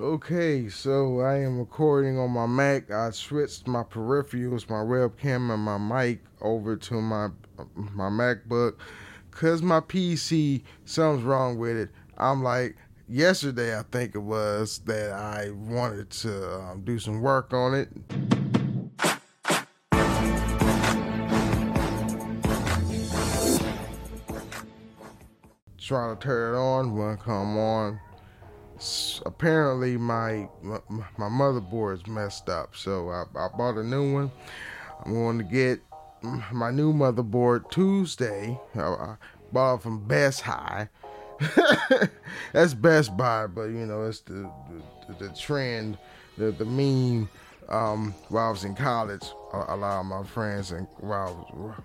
Okay, so I am recording on my Mac. I switched my peripherals, my webcam and my mic over to my my MacBook cuz my PC something's wrong with it. I'm like yesterday I think it was that I wanted to um, do some work on it. Try to turn it on, won't come on apparently my my motherboard is messed up, so I, I bought a new one. I'm going to get my new motherboard Tuesday. I, bought it from Best Buy. That's Best Buy, but you know it's the the, the trend, the the meme. Um, while I was in college, a, a lot of my friends and while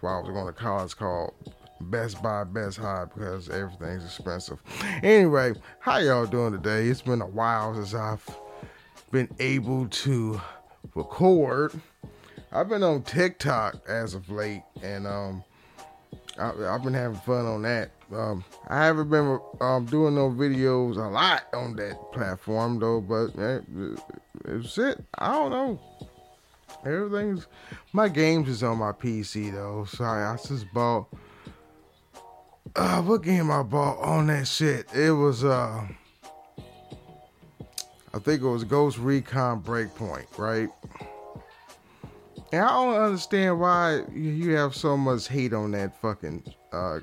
while I was going to college called Best Buy, Best High because everything's expensive. Anyway, how y'all doing today? It's been a while since I've been able to record. I've been on TikTok as of late, and um, I, have been having fun on that. Um, I haven't been um, doing no videos a lot on that platform though, but eh, it's it. I don't know. Everything's my games is on my PC though, so I, I just bought uh, what game I bought on that shit? It was uh, I think it was Ghost Recon Breakpoint, right? And I don't understand why you have so much hate on that fucking uh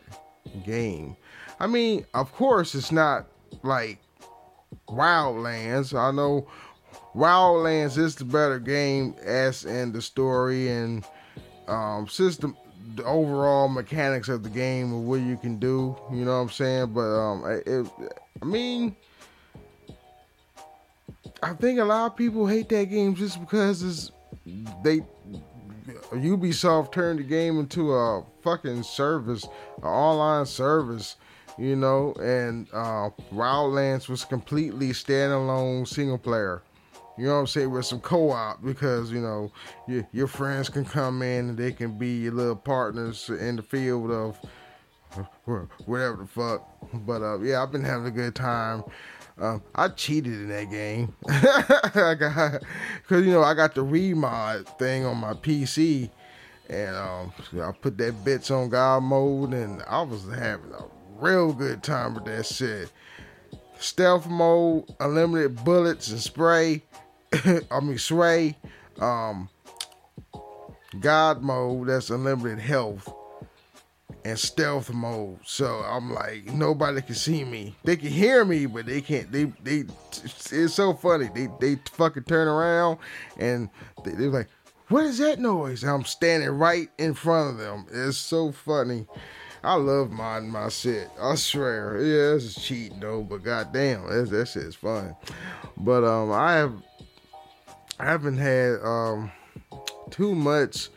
game. I mean, of course, it's not like Wildlands. I know Wildlands is the better game, as in the story and um, system the overall mechanics of the game of what you can do. You know what I'm saying? But um, it, I mean, I think a lot of people hate that game just because it's they Ubisoft turned the game into a fucking service, an online service, you know, and uh, Wildlands was completely standalone single player. You know what I'm saying? With some co-op because you know your your friends can come in and they can be your little partners in the field of whatever the fuck. But uh, yeah, I've been having a good time. Um, I cheated in that game. I got because you know I got the remod thing on my PC, and um, I put that bitch on God mode, and I was having a real good time with that shit. Stealth mode, unlimited bullets and spray. I mean Sway, um, God mode, that's unlimited health, and stealth mode. So I'm like, nobody can see me. They can hear me, but they can't. They they. It's so funny. They they fucking turn around and they, they're like, "What is that noise?" And I'm standing right in front of them. It's so funny. I love modding my shit. I swear. Yeah, this is cheating though, but goddamn, that, that shit's fun. But um, I have I haven't had um, too much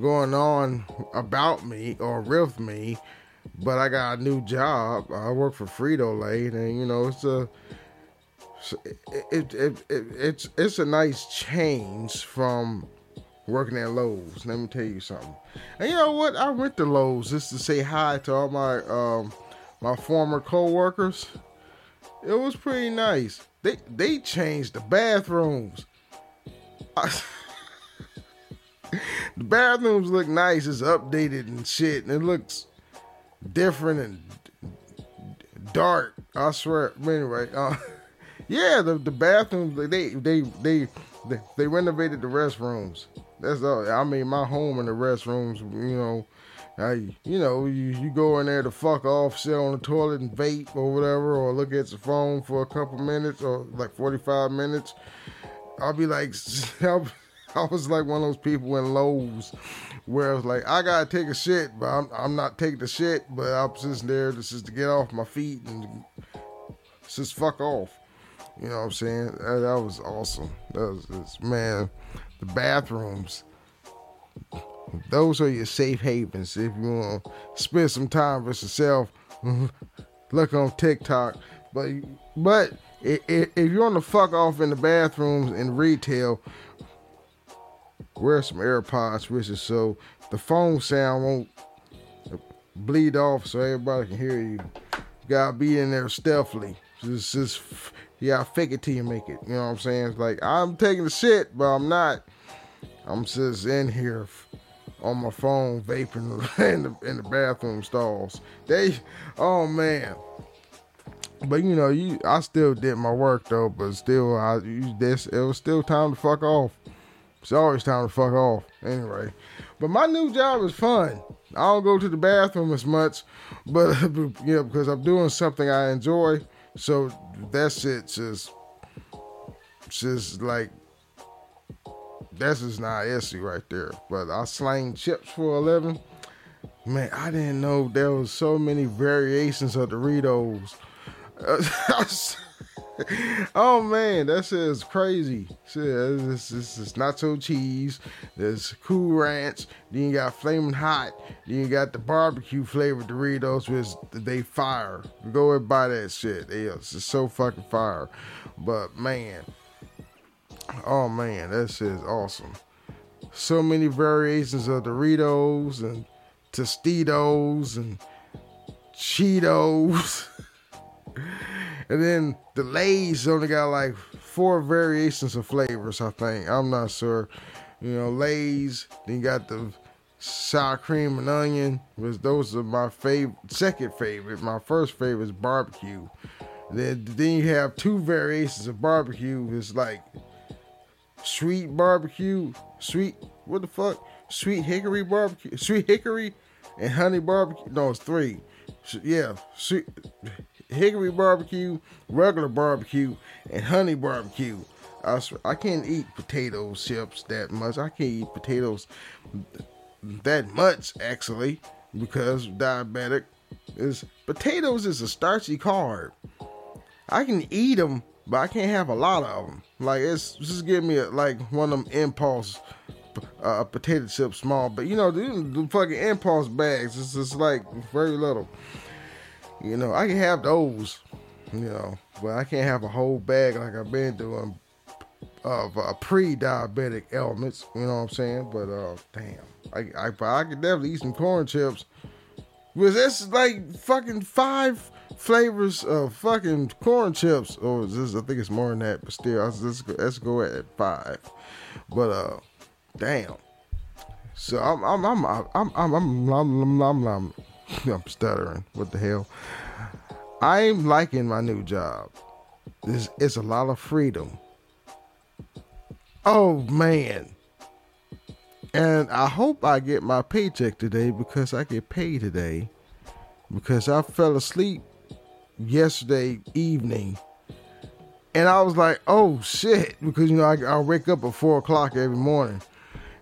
going on about me or with me, but I got a new job. I work for Frito Lay, and you know it's a it, it, it, it's it's a nice change from working at Lowe's. Let me tell you something. And you know what? I went to Lowe's just to say hi to all my um, my former coworkers. It was pretty nice. They they changed the bathrooms. the bathrooms look nice. It's updated and shit, and it looks different and dark. I swear. Anyway, uh, yeah, the the bathrooms they they they they, they renovated the restrooms. That's all. I mean, my home and the restrooms. You know, I you know you, you go in there to fuck off, sit on the toilet and vape or whatever, or look at your phone for a couple minutes or like forty five minutes. I'll be like, I was like one of those people in Lowe's where I was like, I gotta take a shit, but I'm, I'm not taking the shit, but I'm just there just, just to get off my feet and just fuck off. You know what I'm saying? That, that was awesome. That was, just, man, the bathrooms. Those are your safe havens if you want to spend some time with yourself. Look on TikTok, but but if you're on the fuck off in the bathrooms in retail, wear some AirPods with you so the phone sound won't bleed off so everybody can hear you. you gotta be in there stealthily. Just, just gotta fake it till you make it. You know what I'm saying? It's like I'm taking the shit, but I'm not. I'm just in here on my phone vaping in the in the bathroom stalls. They, oh man. But you know, you I still did my work though. But still, I this it was still time to fuck off. It's always time to fuck off. Anyway, but my new job is fun. I don't go to the bathroom as much, but you know because I'm doing something I enjoy. So that shit just, just like that's just not issue right there. But I slang chips for a living. Man, I didn't know there was so many variations of Doritos. oh man, that shit is crazy. It's, it's nacho cheese. There's Cool Ranch. Then you got Flaming Hot. Then you got the barbecue flavored Doritos, which they fire. Go and buy that shit. It's so fucking fire. But man, oh man, that shit is awesome. So many variations of Doritos and Tostitos and Cheetos. And then the Lay's only got like four variations of flavors, I think. I'm not sure. You know, Lay's, then you got the sour cream and onion. Was those are my favorite second favorite. My first favorite is barbecue. Then then you have two variations of barbecue. It's like sweet barbecue, sweet what the fuck? Sweet hickory barbecue, sweet hickory and honey barbecue. No, it's three. Yeah, sweet hickory barbecue, regular barbecue, and honey barbecue. I, I can't eat potato chips that much. I can't eat potatoes that much actually because diabetic is potatoes is a starchy carb. I can eat them, but I can't have a lot of them. Like it's just give me a, like one of them impulse uh, potato chips, small, but you know the, the fucking impulse bags. It's just like very little. You know, I can have those, you know, but I can't have a whole bag like I've been doing of uh, pre-diabetic elements. You know what I'm saying? But uh, damn, I I, I could definitely eat some corn chips. Because that's like fucking five flavors of fucking corn chips. Or is this, I think it's more than that, but still, let's go, let's go at five. But uh, damn. So I'm I'm I'm I'm I'm I'm I'm, I'm, I'm, I'm I'm stuttering. What the hell? I'm liking my new job. It's, it's a lot of freedom. Oh man. And I hope I get my paycheck today because I get paid today. Because I fell asleep yesterday evening. And I was like, oh shit. Because, you know, I, I wake up at 4 o'clock every morning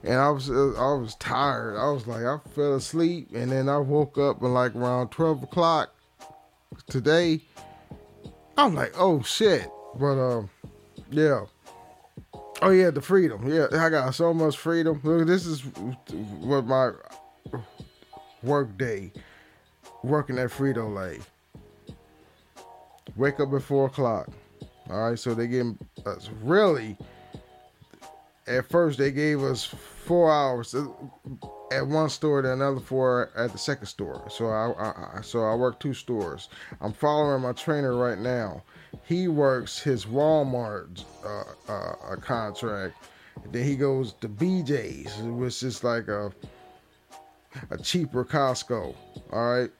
and I was uh, I was tired. I was like I fell asleep, and then I woke up and like around twelve o'clock today. I'm like, oh shit, but um, yeah. Oh yeah, the freedom. Yeah, I got so much freedom. Look, this is what my work day working at Frito Lay. Wake up at four o'clock. All right, so they give us really at first they gave us four hours at one store, then another four at the second store. So I, I so I work two stores. I'm following my trainer right now. He works his Walmart uh, uh, contract. Then he goes to BJ's, which is like a a cheaper Costco. All right.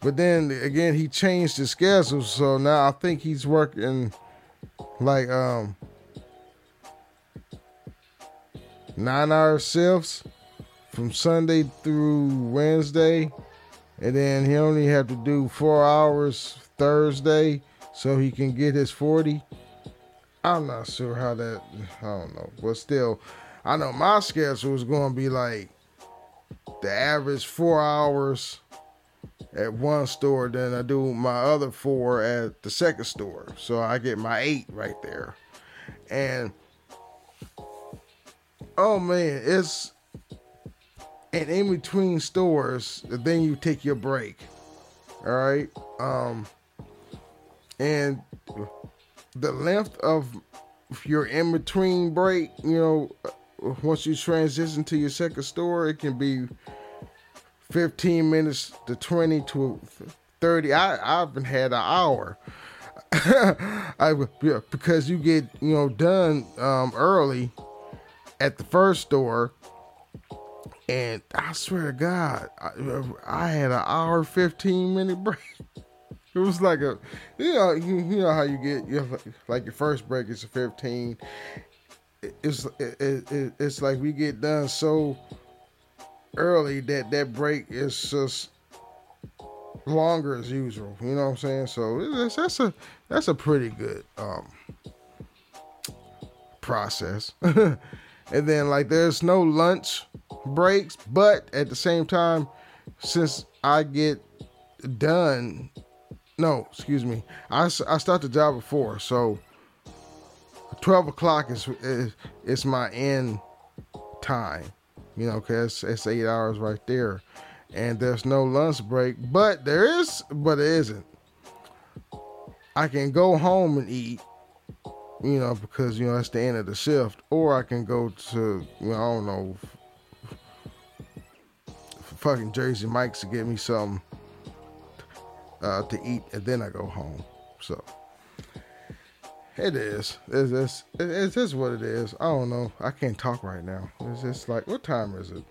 But then again, he changed his schedule, so now I think he's working like um nine hour shifts from Sunday through Wednesday, and then he only had to do four hours Thursday so he can get his 40. I'm not sure how that, I don't know, but still, I know my schedule is going to be like the average four hours at one store, then I do my other four at the second store. So I get my eight right there. And oh man, it's and in between stores, then you take your break. All right. Um, and the length of your in between break, you know, once you transition to your second store, it can be 15 minutes to 20 to 30. I, I have been had an hour. I because you get you know done um, early at the first store, and I swear to God, I, I had an hour fifteen minute break. It was like a, you know, you, you know how you get you like your first break is a fifteen. It's it, it, it's like we get done so early that that break is just longer as usual. You know what I'm saying? So that's a that's a pretty good um, process. and then like there's no lunch breaks, but at the same time, since I get done, no, excuse me, I, I start the job at four, so twelve o'clock is is, is my end time. You know, cause it's eight hours right there and there's no lunch break, but there is, but it isn't. I can go home and eat, you know, because you know that's the end of the shift, or I can go to, you know, I don't know, fucking Jersey Mike's to get me something uh, to eat, and then I go home. So it is. It's, it's, it's just what it is. I don't know. I can't talk right now. It's just like, what time is it?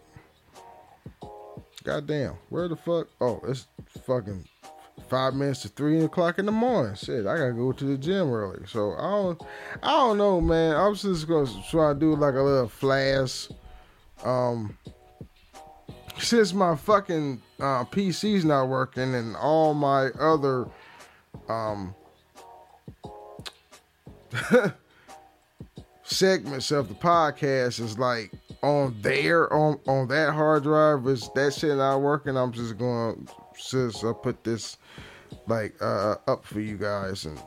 Goddamn, where the fuck? Oh, it's fucking five minutes to three o'clock in the morning. Shit, I gotta go to the gym early. So I don't, I don't know, man. I'm just gonna try to do like a little flash. Um, since my fucking uh, PC's not working and all my other um segments of the podcast is like on there on on that hard drive is that shit not working i'm just gonna just uh, put this like uh up for you guys and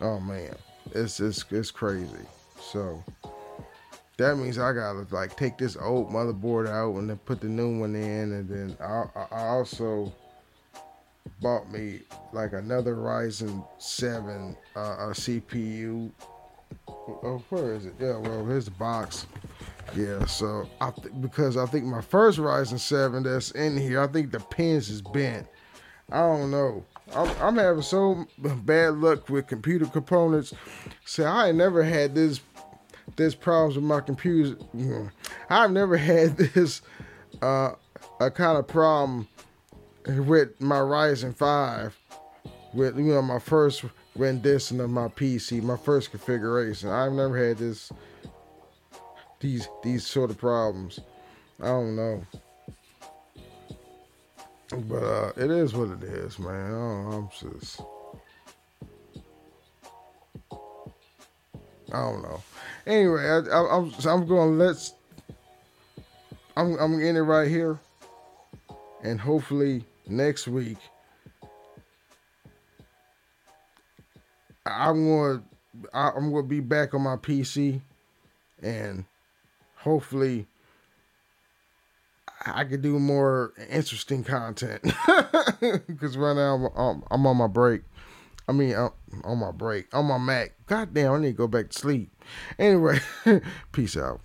oh man it's it's it's crazy. So that means i gotta like take this old motherboard out and then put the new one in and then i, I also bought me like another ryzen 7 uh, cpu oh where is it yeah well here's the box yeah, so I th- because I think my first Ryzen 7 that's in here, I think the pins is bent. I don't know. I'm, I'm having so bad luck with computer components. See, I never had this this problems with my computer. I've never had this uh, a kind of problem with my Ryzen 5 with you know my first rendition of my PC, my first configuration. I've never had this these these sort of problems. I don't know. But uh, it is what it is, man. I am just, I don't know. Anyway, I, I, I'm I'm going to let's. I'm I'm in it right here, and hopefully next week. I'm gonna, I'm to be back on my PC, and hopefully I could do more interesting content because right now I'm, I'm, on my break. I mean, I'm on my break, on my Mac. God damn, I need to go back to sleep. Anyway, peace out.